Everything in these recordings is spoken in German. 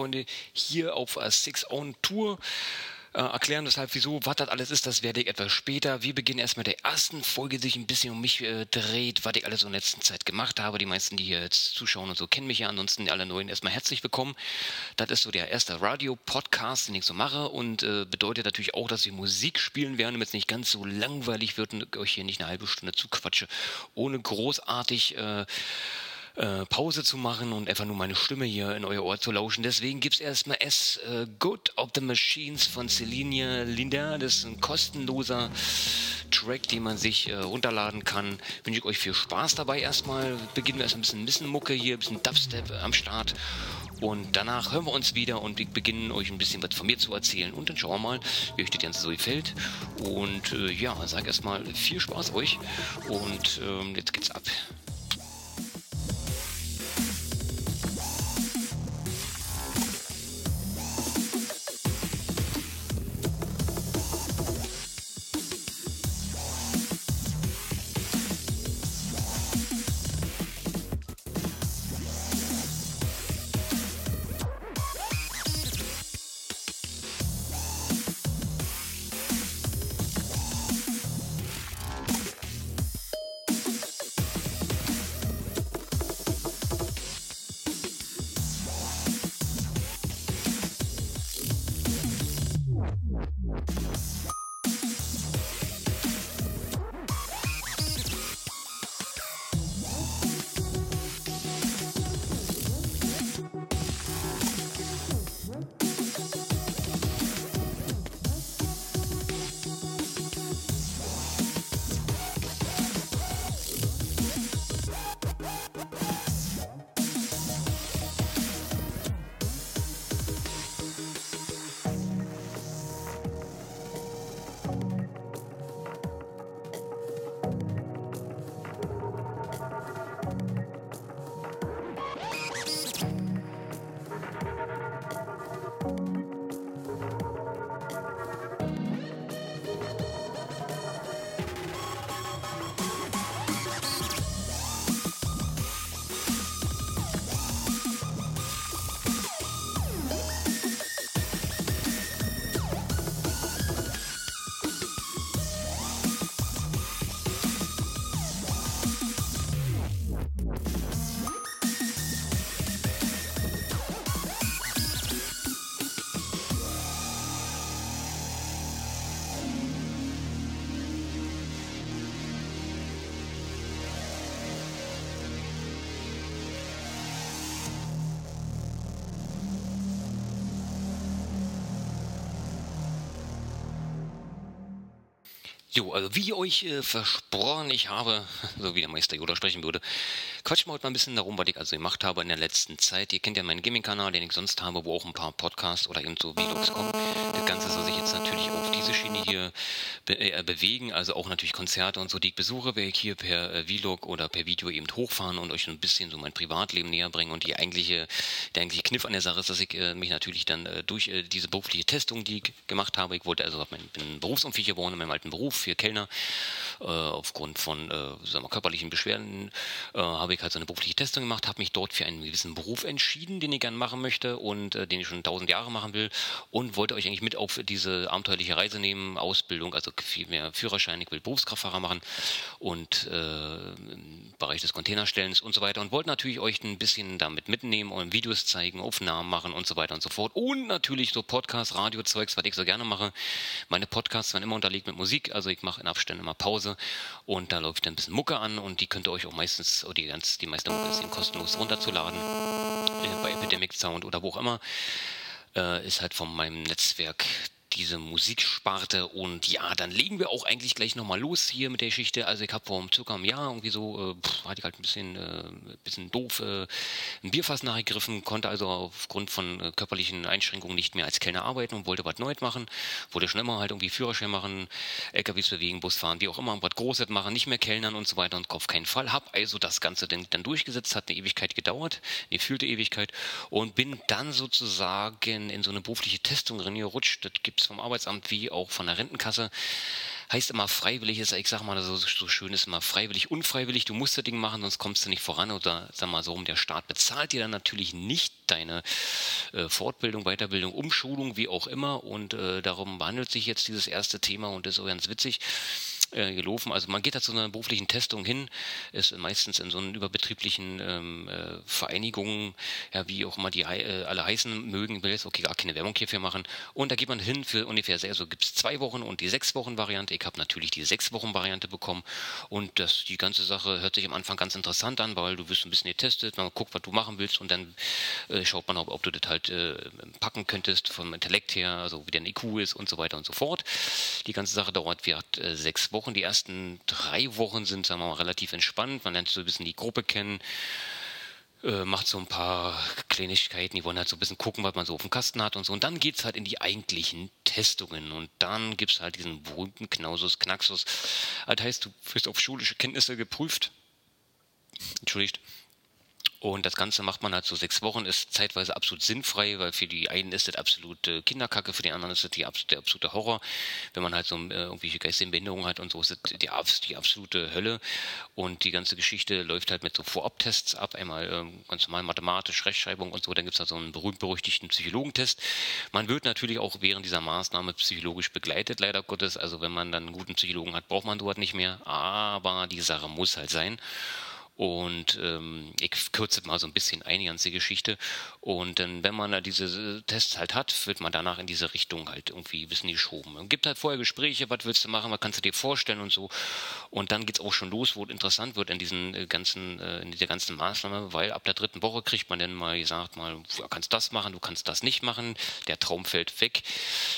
Freunde, hier auf Six On Tour. Äh, erklären, weshalb, wieso, was das alles ist, das werde ich etwas später. Wir beginnen erstmal der ersten Folge, die sich ein bisschen um mich äh, dreht, was ich alles so in letzter Zeit gemacht habe. Die meisten, die hier jetzt zuschauen und so, kennen mich ja. Ansonsten alle Neuen erstmal herzlich willkommen. Das ist so der erste Radio-Podcast, den ich so mache und äh, bedeutet natürlich auch, dass ich Musik spielen werde, damit es nicht ganz so langweilig wird und euch hier nicht eine halbe Stunde zuquatsche, ohne großartig äh, äh, Pause zu machen und einfach nur meine Stimme hier in euer Ohr zu lauschen. Deswegen gibt es erstmal S äh, Good of the Machines von Celine Linda. Das ist ein kostenloser Track, den man sich äh, runterladen kann. Wünsche ich euch viel Spaß dabei erstmal. Beginnen wir erst ein bisschen, ein Mucke hier, ein bisschen Dubstep am Start. Und danach hören wir uns wieder und wir beginnen euch ein bisschen was von mir zu erzählen. Und dann schauen wir mal, wie euch das Ganze so gefällt. Und äh, ja, sag erstmal viel Spaß euch. Und ähm, jetzt geht's ab. Jo, also wie euch äh, versprochen, ich habe, so wie der Meister Yoda sprechen würde, quatschen wir heute mal ein bisschen darum, was ich also gemacht habe in der letzten Zeit. Ihr kennt ja meinen Gaming-Kanal, den ich sonst habe, wo auch ein paar Podcasts oder eben so Vlogs kommen. Das Ganze soll sich jetzt natürlich auf diese Schiene hier be äh, bewegen, also auch natürlich Konzerte und so, die ich besuche, werde ich hier per äh, Vlog oder per Video eben hochfahren und euch ein bisschen so mein Privatleben näher bringen. Und die eigentliche, der eigentliche Kniff an der Sache ist, dass ich äh, mich natürlich dann äh, durch äh, diese berufliche Testung, die ich gemacht habe, ich wollte also, mein, bin berufsunfähig geworden in meinem alten Beruf, für Kellner, äh, aufgrund von sagen wir, körperlichen Beschwerden, habe ich halt so eine berufliche Testung gemacht, habe mich dort für einen gewissen Beruf entschieden, den ich gerne machen möchte und den ich schon tausend Jahre machen will und wollte euch eigentlich mit auf diese abenteuerliche Reise nehmen, Ausbildung, also viel mehr Führerschein, ich will Berufskraftfahrer machen und äh, im Bereich des Containerstellens und so weiter und wollte natürlich euch ein bisschen damit mitnehmen und Videos zeigen, Aufnahmen machen und so weiter und so fort und natürlich so Podcast, Radio-Zeugs, was ich so gerne mache. Meine Podcasts werden immer unterlegt mit Musik, also ich mache in Abständen immer Pause und da läuft dann ein bisschen Mucke an und die könnt ihr euch auch meistens, oder die, ganz, die meiste Mucke ist eben kostenlos runterzuladen äh, bei Epidemic Sound oder wo auch immer. Äh, ist halt von meinem Netzwerk diese Musiksparte und ja, dann legen wir auch eigentlich gleich nochmal los hier mit der Geschichte. Also ich habe vor circa einem Jahr irgendwie so, äh, hatte ich halt ein bisschen, äh, bisschen doof äh, ein Bierfass nachgegriffen, konnte also aufgrund von äh, körperlichen Einschränkungen nicht mehr als Kellner arbeiten und wollte was Neues machen. Wollte schon immer halt irgendwie Führerschein machen, LKWs bewegen, Bus fahren, wie auch immer, was Großes machen, nicht mehr Kellnern und so weiter und auf keinen Fall. Hab also das Ganze dann, dann durchgesetzt, hat eine Ewigkeit gedauert, eine gefühlte Ewigkeit und bin dann sozusagen in so eine berufliche Testung reingerutscht. Das gibt's vom Arbeitsamt wie auch von der Rentenkasse. Heißt immer freiwillig ist, ich sag mal, so, so schön ist immer freiwillig, unfreiwillig. Du musst das Ding machen, sonst kommst du nicht voran. Oder sag mal so, der Staat bezahlt dir dann natürlich nicht deine äh, Fortbildung, Weiterbildung, Umschulung, wie auch immer. Und äh, darum behandelt sich jetzt dieses erste Thema und das ist auch ganz witzig äh, gelaufen. Also man geht da zu einer beruflichen Testung hin, ist meistens in so einen überbetrieblichen ähm, äh, Vereinigungen, ja, wie auch immer die äh, alle heißen mögen, ich will jetzt okay gar keine Werbung hierfür machen. Und da geht man hin für ungefähr, also gibt es zwei Wochen und die sechs Wochen Variante. Ich habe natürlich die sechs Wochen Variante bekommen und das, die ganze Sache hört sich am Anfang ganz interessant an, weil du wirst ein bisschen getestet, man guckt, was du machen willst und dann äh, schaut man, ob, ob du das halt äh, packen könntest vom Intellekt her, also wie dein IQ ist und so weiter und so fort. Die ganze Sache dauert wird äh, sechs Wochen. Wochen. Die ersten drei Wochen sind, sagen wir mal, relativ entspannt. Man lernt so ein bisschen die Gruppe kennen, äh, macht so ein paar Kleinigkeiten, die wollen halt so ein bisschen gucken, was man so auf dem Kasten hat und so. Und dann geht es halt in die eigentlichen Testungen. Und dann gibt es halt diesen berühmten Knausus, Knaxus. Das heißt, du wirst auf schulische Kenntnisse geprüft. Entschuldigt. Und das Ganze macht man halt so sechs Wochen, ist zeitweise absolut sinnfrei, weil für die einen ist das absolute Kinderkacke, für die anderen ist das der absolute Horror. Wenn man halt so äh, irgendwelche geistigen Behinderungen hat und so, ist das die, absolute Hölle. Und die ganze Geschichte läuft halt mit so Vorabtests ab. Einmal ähm, ganz normal mathematisch, Rechtschreibung und so. Dann gibt es halt so einen berühmt-berüchtigten Psychologentest. Man wird natürlich auch während dieser Maßnahme psychologisch begleitet, leider Gottes. Also wenn man dann einen guten Psychologen hat, braucht man dort nicht mehr. Aber die Sache muss halt sein. Und ähm, ich kürze mal so ein bisschen ein, die ganze Geschichte. Und dann, wenn man da diese Tests halt hat, wird man danach in diese Richtung halt irgendwie ein bisschen geschoben. Es gibt halt vorher Gespräche, was willst du machen, was kannst du dir vorstellen und so. Und dann geht es auch schon los, wo es interessant wird in diesen äh, ganzen, äh, in dieser ganzen Maßnahme, weil ab der dritten Woche kriegt man dann mal gesagt, mal, du kannst das machen, du kannst das nicht machen, der Traum fällt weg,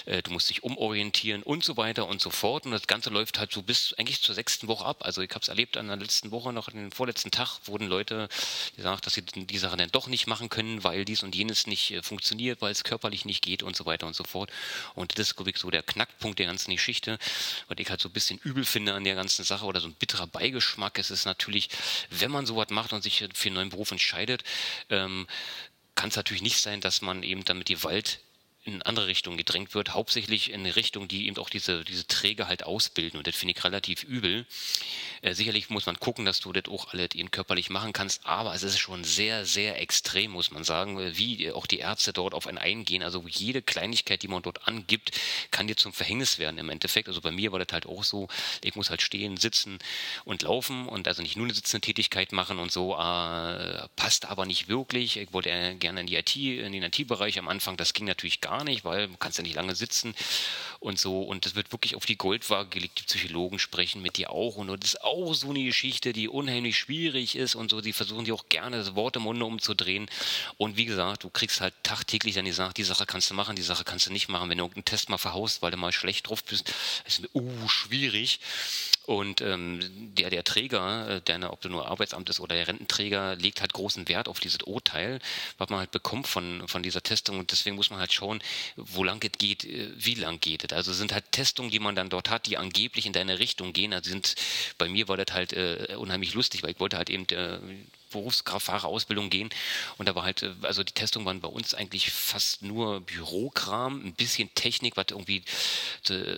äh, du musst dich umorientieren und so weiter und so fort. Und das Ganze läuft halt so bis eigentlich zur sechsten Woche ab. Also ich habe es erlebt an der letzten Woche, noch in den vorletzten Tag wurden Leute gesagt, dass sie die Sache dann doch nicht machen können, weil dies und jenes nicht äh, funktioniert, weil es körperlich nicht geht und so weiter und so fort. Und das ist, glaube ich, so der Knackpunkt der ganzen Geschichte, was ich halt so ein bisschen übel finde an der ganzen Sache oder so ein bitterer Beigeschmack. Es ist natürlich, wenn man sowas macht und sich für einen neuen Beruf entscheidet, ähm, kann es natürlich nicht sein, dass man eben damit die Wald in andere Richtungen gedrängt wird, hauptsächlich in eine Richtung, die eben auch diese, diese Träger halt ausbilden. Und das finde ich relativ übel. Äh, sicherlich muss man gucken, dass du das auch alle eben körperlich machen kannst, aber es ist schon sehr, sehr extrem, muss man sagen, wie auch die Ärzte dort auf einen eingehen. Also jede Kleinigkeit, die man dort angibt, kann dir zum Verhängnis werden im Endeffekt. Also bei mir war das halt auch so, ich muss halt stehen, sitzen und laufen und also nicht nur eine sitzende Tätigkeit machen und so, äh, passt aber nicht wirklich. Ich wollte gerne in die IT, in den IT-Bereich am Anfang, das ging natürlich gar gar nicht, weil man kannst ja nicht lange sitzen und so. Und das wird wirklich auf die Goldwaage gelegt. Die Psychologen sprechen mit dir auch. Und das ist auch so eine Geschichte, die unheimlich schwierig ist und so. Die versuchen dir auch gerne das Wort im Munde umzudrehen. Und wie gesagt, du kriegst halt tagtäglich dann gesagt, die Sache kannst du machen, die Sache kannst du nicht machen. Wenn du irgendeinen Test mal verhaust, weil du mal schlecht drauf bist, ist uh, schwierig. Und ähm, der, der Träger, äh, der, ob du nur Arbeitsamt ist oder der Rententräger, legt halt großen Wert auf dieses Urteil, was man halt bekommt von, von dieser Testung. Und deswegen muss man halt schauen, wo lang es geht, äh, wie lang geht es. Also sind halt Testungen, die man dann dort hat, die angeblich in deine Richtung gehen. Also sind, bei mir war das halt äh, unheimlich lustig, weil ich wollte halt eben äh, Berufsfahrerausbildung gehen. Und da war halt, äh, also die Testungen waren bei uns eigentlich fast nur Bürokram, ein bisschen Technik, was irgendwie,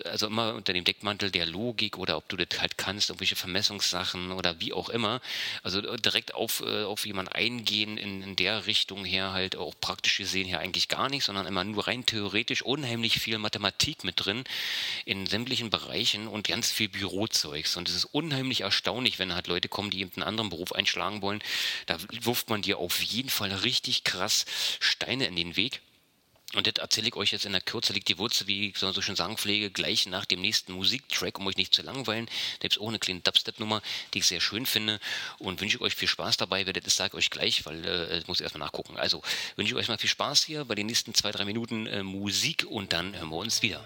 also immer unter dem Deckmantel der Logik oder ob du das halt kannst, irgendwelche Vermessungssachen oder wie auch immer. Also äh, direkt auf, äh, auf jemanden eingehen in, in der Richtung her halt auch praktisch gesehen her eigentlich gar nicht, sondern immer nur rein theoretisch unheimlich viel Mathematik mit drin in sämtlichen Bereichen und ganz viel Bürozeugs. Und es ist unheimlich erstaunlich, wenn halt Leute kommen, die eben einen anderen Beruf einschlagen wollen, da wirft man dir auf jeden Fall richtig krass Steine in den Weg. Und das erzähle ich euch jetzt in der Kürze, liegt die Wurzel, wie ich so schon sagen pflege, gleich nach dem nächsten Musiktrack, um euch nicht zu langweilen. Da gibt es auch eine kleine Dubstep-Nummer, die ich sehr schön finde und wünsche euch viel Spaß dabei. Wer das ist, sage ich euch gleich, weil äh, ich muss erstmal nachgucken. Also wünsche ich euch mal viel Spaß hier bei den nächsten zwei, drei Minuten äh, Musik und dann hören wir uns wieder.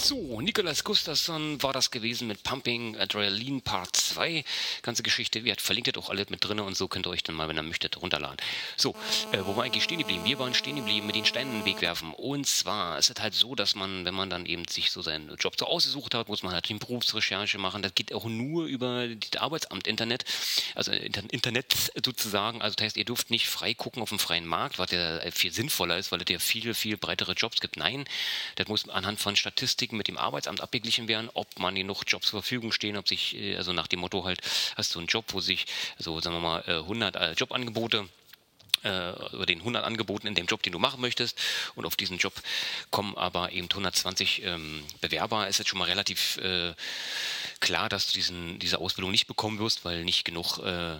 So, Nicolas Gustafsson war das gewesen mit Pumping Adrenaline Part 2. Ganze Geschichte, wir verlinkt auch alles mit drin und so könnt ihr euch dann mal, wenn ihr möchtet, runterladen. So, äh, wo war eigentlich stehen geblieben? Wir waren stehen geblieben mit den Steinen in den Weg werfen. Und zwar ist es halt so, dass man, wenn man dann eben sich so seinen Job so ausgesucht hat, muss man halt die Berufsrecherche machen. Das geht auch nur über das Arbeitsamt Internet, also Internet sozusagen. Also das heißt, ihr dürft nicht frei gucken auf dem freien Markt, was ja viel sinnvoller ist, weil es ja viel, viel breitere Jobs gibt. Nein, das muss anhand von Statistiken mit dem Arbeitsamt abgeglichen werden, ob man genug Jobs zur Verfügung stehen, ob sich, äh, also nach dem Motto halt, hast du einen Job, wo sich, so sagen wir mal, 100 äh, Jobangebote äh, über den 100 Angeboten in dem Job, den du machen möchtest. Und auf diesen Job kommen aber eben 120 ähm, Bewerber. Ist jetzt schon mal relativ äh, klar, dass du diesen, diese Ausbildung nicht bekommen wirst, weil nicht genug, äh,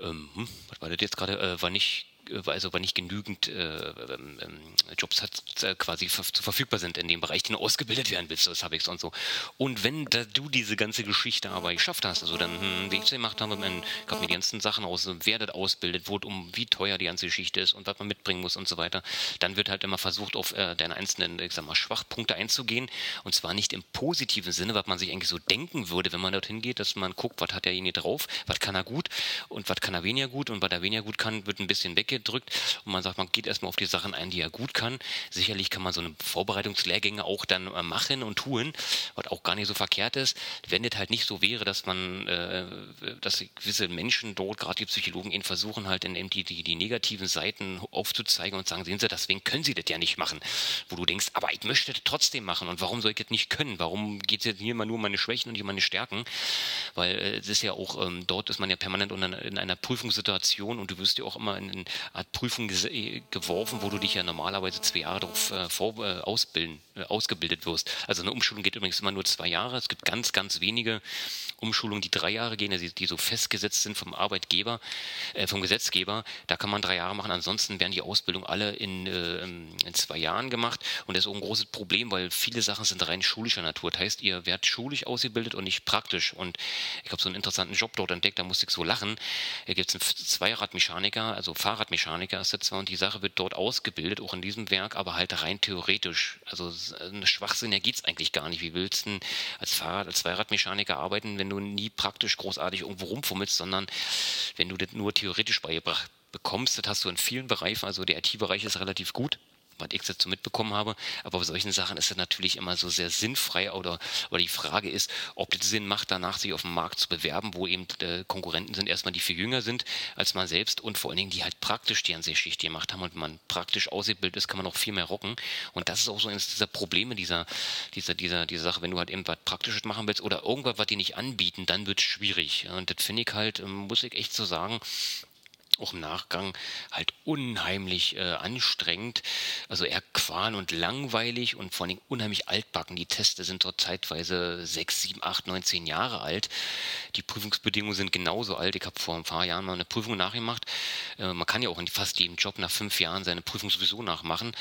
ähm, hm, was war das jetzt gerade, äh, war nicht also weil nicht genügend äh, ähm, ähm Jobs hat, äh, quasi zu verfügbar sind in dem Bereich, den du ausgebildet werden willst, das habe ich und so. Und wenn da du diese ganze Geschichte aber geschafft hast, also dann, hm, wie ich es gemacht habe, man gab mir die ganzen Sachen aus, wer das ausbildet, wo, um wie teuer die ganze Geschichte ist und was man mitbringen muss und so weiter, dann wird halt immer versucht, auf äh, deine einzelnen, ich sag mal, Schwachpunkte einzugehen und zwar nicht im positiven Sinne, was man sich eigentlich so denken würde, wenn man dorthin geht, dass man guckt, was hat derjenige drauf, was kann er gut und was kann er weniger gut und was er weniger gut kann, wird ein bisschen wegge gedrückt und man sagt, man geht erstmal auf die Sachen ein, die er gut kann. Sicherlich kann man so eine Vorbereitungslehrgänge auch dann äh, machen und tun, was auch gar nicht so verkehrt ist. Wenn das halt nicht so wäre, dass man, äh, dass gewisse Menschen dort, gerade die Psychologen, ihn versuchen halt in die, die, die negativen Seiten aufzuzeigen und sagen, sehen Sie, deswegen können Sie das ja nicht machen. Wo du denkst, aber ich möchte das trotzdem machen und warum soll ich das nicht können? Warum geht es jetzt hier immer nur um meine Schwächen und hier meine Stärken? Weil äh, es ist ja auch, ähm, dort ist man ja permanent in einer Prüfungssituation und du wirst ja auch immer in, in Art Prüfung äh, geworfen, wo du dich ja normalerweise zwei Jahre darauf äh, äh, ausbilden, äh, ausgebildet wirst. Also eine Umschulung geht übrigens immer nur zwei Jahre. Es gibt ganz, ganz wenige Umschulungen, die drei Jahre gehen, die, die so festgesetzt sind vom Arbeitgeber, äh, vom Gesetzgeber. Da kann man drei Jahre machen. Ansonsten werden die Ausbildung alle in, in zwei Jahren gemacht. Und das ist auch ein großes Problem, weil viele Sachen sind rein schulischer Natur. Das heißt, ihr werdet schulisch ausgebildet und nicht praktisch. Und ich habe so einen interessanten Job dort entdeckt, da musste ich so lachen. Da gibt es einen Zweiradmechaniker, also Fahrradmechaniker ist das zwar und die Sache wird dort ausgebildet, auch in diesem Werk, aber halt rein theoretisch. Also eine Schwachsinn, geht es eigentlich gar nicht. Wie willst du als Fahrrad, als Zweiradmechaniker arbeiten, wenn du nie praktisch großartig irgendwo rumfummelst, sondern wenn du das nur theoretisch beigebracht bekommst, das hast du in vielen Bereichen, also der IT-Bereich ist relativ gut, was ich dazu mitbekommen habe. Aber bei solchen Sachen ist es natürlich immer so sehr sinnfrei oder, oder die Frage ist, ob es Sinn macht, danach sich auf dem Markt zu bewerben, wo eben äh, Konkurrenten sind, erstmal die viel jünger sind als man selbst und vor allen Dingen, die halt praktisch die Ansehschicht gemacht haben und man praktisch ausgebildet ist, kann man auch viel mehr rocken. Und das ist auch so eines dieser Probleme dieser, dieser, dieser, dieser Sache, wenn du halt eben was Praktisches machen willst oder irgendwas, was die nicht anbieten, dann wird es schwierig. Und das finde ich halt, ähm, muss ich echt so sagen, auch im Nachgang halt unheimlich äh, anstrengend, also eher qual und langweilig und vor allem unheimlich altbacken. Die Teste sind dort zeitweise sechs, sieben, acht, neun, zehn Jahre alt. Die Prüfungsbedingungen sind genauso alt. Ich habe vor ein paar Jahren mal eine Prüfung nachgemacht. Äh, man kann ja auch in fast jedem Job nach fünf Jahren seine Prüfung sowieso nachmachen.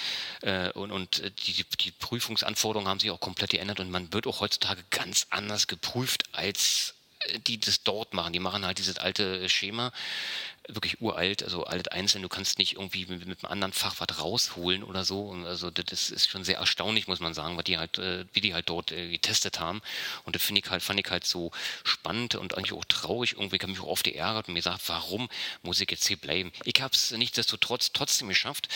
Äh, und und die, die Prüfungsanforderungen haben sich auch komplett geändert und man wird auch heutzutage ganz anders geprüft als die das dort machen. Die machen halt dieses alte Schema wirklich uralt, also alt einzeln. Du kannst nicht irgendwie mit, mit einem anderen Fach was rausholen oder so. Und also das ist schon sehr erstaunlich, muss man sagen, was die halt, äh, wie die halt dort äh, getestet haben. Und das finde ich halt, fand ich halt so spannend und eigentlich auch traurig. Irgendwie habe ich mich auch oft geärgert und mir gesagt, warum muss ich jetzt hier bleiben? Ich habe es nichtsdestotrotz trotzdem geschafft,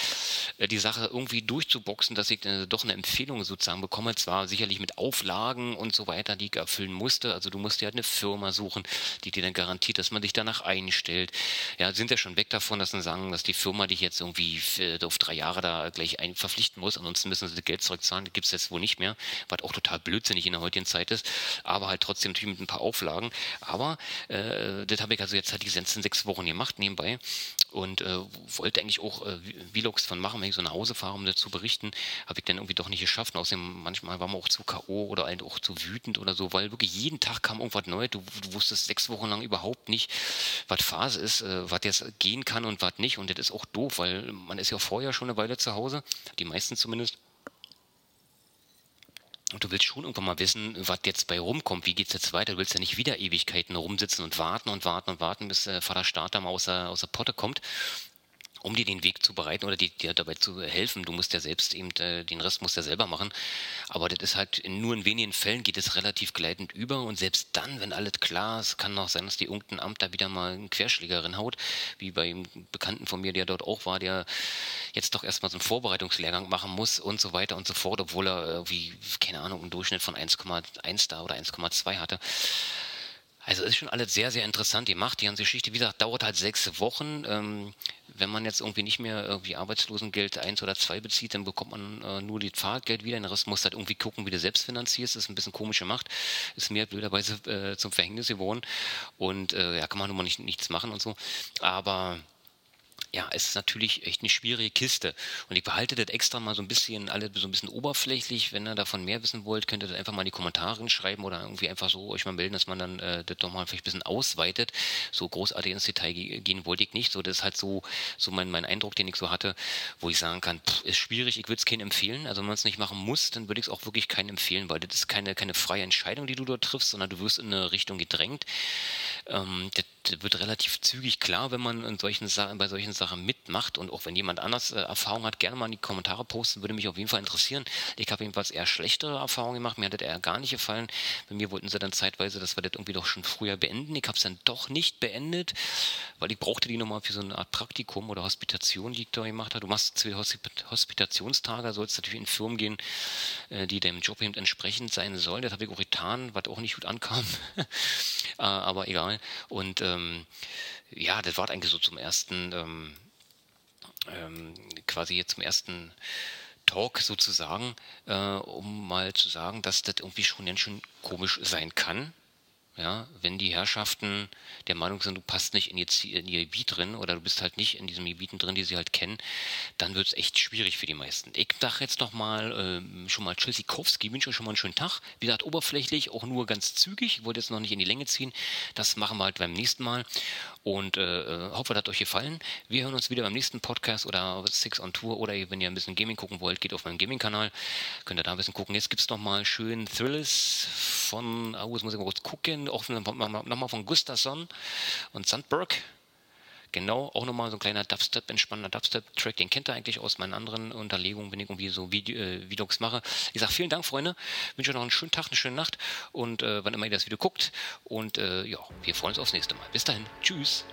äh, die Sache irgendwie durchzuboxen, dass ich doch eine Empfehlung sozusagen bekomme. Zwar sicherlich mit Auflagen und so weiter, die ich erfüllen musste. Also du musst dir halt eine Firma suchen, die dir dann garantiert, dass man dich danach einstellt ja, sind ja schon weg davon, dass sie sagen, dass die Firma dich jetzt irgendwie auf drei Jahre da gleich ein verpflichten muss, ansonsten müssen sie das Geld zurückzahlen, das gibt es jetzt wohl nicht mehr, was auch total blödsinnig in der heutigen Zeit ist, aber halt trotzdem natürlich mit ein paar Auflagen. Aber äh, das habe ich also jetzt halt die letzten sechs Wochen gemacht nebenbei und äh, wollte eigentlich auch äh, Vlogs von machen, wenn ich so nach Hause fahre, um dazu berichten, habe ich dann irgendwie doch nicht geschafft. Außerdem manchmal war man auch zu K.O. oder halt auch zu wütend oder so, weil wirklich jeden Tag kam irgendwas Neues. Du, du wusstest sechs Wochen lang überhaupt nicht, was Phase ist, äh, was jetzt gehen kann und was nicht. Und das ist auch doof, weil man ist ja vorher schon eine Weile zu Hause, die meisten zumindest. Und du willst schon irgendwann mal wissen, was jetzt bei rumkommt, wie geht es jetzt weiter. Du willst ja nicht wieder Ewigkeiten rumsitzen und warten und warten und warten, bis äh, Vater Starter mal aus der, aus der Potte kommt. Um dir den Weg zu bereiten oder dir dabei zu helfen. Du musst ja selbst eben, äh, den Rest musst du ja selber machen. Aber das ist halt, nur in wenigen Fällen geht es relativ gleitend über und selbst dann, wenn alles klar ist, kann noch sein, dass die irgendein Amt da wieder mal einen Querschläger haut, wie bei einem Bekannten von mir, der dort auch war, der jetzt doch erstmal so einen Vorbereitungslehrgang machen muss und so weiter und so fort, obwohl er irgendwie, keine Ahnung, einen Durchschnitt von 1,1 da oder 1,2 hatte. Also ist schon alles sehr, sehr interessant gemacht. Die ganze Geschichte, wie gesagt, dauert halt sechs Wochen. Ähm, wenn man jetzt irgendwie nicht mehr irgendwie Arbeitslosengeld eins oder zwei bezieht, dann bekommt man äh, nur die Fahrtgeld wieder. Den Rest muss halt irgendwie gucken, wie du selbst finanzierst. Das ist ein bisschen komisch gemacht. Ist mir blöderweise äh, zum Verhängnis geworden. Und äh, ja, kann man nun mal nicht, nichts machen und so. Aber ja, es ist natürlich echt eine schwierige Kiste. Und ich behalte das extra mal so ein bisschen, alle so ein bisschen oberflächlich. Wenn ihr davon mehr wissen wollt, könnt ihr das einfach mal in die Kommentare schreiben oder irgendwie einfach so euch mal melden, dass man dann äh, das doch mal vielleicht ein bisschen ausweitet. So großartig ins Detail gehen wollte ich nicht. So, das ist halt so, so mein, mein Eindruck, den ich so hatte, wo ich sagen kann, pff, ist schwierig, ich würde es keinen empfehlen. Also wenn man es nicht machen muss, dann würde ich es auch wirklich keinen empfehlen, weil das ist keine, keine freie Entscheidung, die du dort triffst, sondern du wirst in eine Richtung gedrängt. Ähm, das, wird relativ zügig klar, wenn man solchen Sachen, bei solchen Sache mitmacht und auch wenn jemand anders äh, Erfahrung hat, gerne mal in die Kommentare posten, würde mich auf jeden Fall interessieren. Ich habe jedenfalls eher schlechtere Erfahrungen gemacht, mir hat das eher gar nicht gefallen. Bei mir wollten sie dann zeitweise, dass wir das irgendwie doch schon früher beenden. Ich habe es dann doch nicht beendet, weil ich brauchte die nochmal für so eine Art Praktikum oder Hospitation, die ich da gemacht habe. Du machst zwei Hospitationstage, sollst natürlich in Firmen gehen, äh, die deinem Job eben entsprechend sein sollen. Das habe ich auch getan, was auch nicht gut ankam. Äh, aber egal. Und ähm, ja, das war eigentlich so zum ersten ähm, ähm, quasi jetzt zum ersten Talk sozusagen, äh, um mal zu sagen, dass das irgendwie schon ganz schön komisch sein kann, ja, wenn die Herrschaften der Meinung sind, du passt nicht in ihr, in ihr Gebiet drin oder du bist halt nicht in diesen Gebieten drin, die sie halt kennen, dann wird es echt schwierig für die meisten. Ich dachte jetzt noch mal äh, schon mal Tschüssikowski, wünsche euch schon mal einen schönen Tag. Wie gesagt, oberflächlich, auch nur ganz zügig. Ich wollte jetzt noch nicht in die Länge ziehen. Das machen wir halt beim nächsten Mal. Und äh, äh hoffe, das hat euch gefallen. Wir hören uns wieder beim nächsten Podcast oder Six on Tour oder wenn ihr ein bisschen Gaming gucken wollt, geht auf meinen Gaming-Kanal. Könnt ihr da ein bisschen gucken. Jetzt gibt es noch mal schön Thrills von, oh, jetzt muss ich mal kurz gucken, auch nochmal von Gustafsson und Sandberg. Genau, auch nochmal so ein kleiner Dubstep, entspannender Dubstep-Track, den kennt ihr eigentlich aus meinen anderen Unterlegungen, wenn ich irgendwie so Video, äh, Vlogs mache. Ich sage vielen Dank, Freunde, wünsche euch noch einen schönen Tag, eine schöne Nacht und äh, wann immer ihr das Video guckt und äh, ja, wir freuen uns aufs nächste Mal. Bis dahin, tschüss.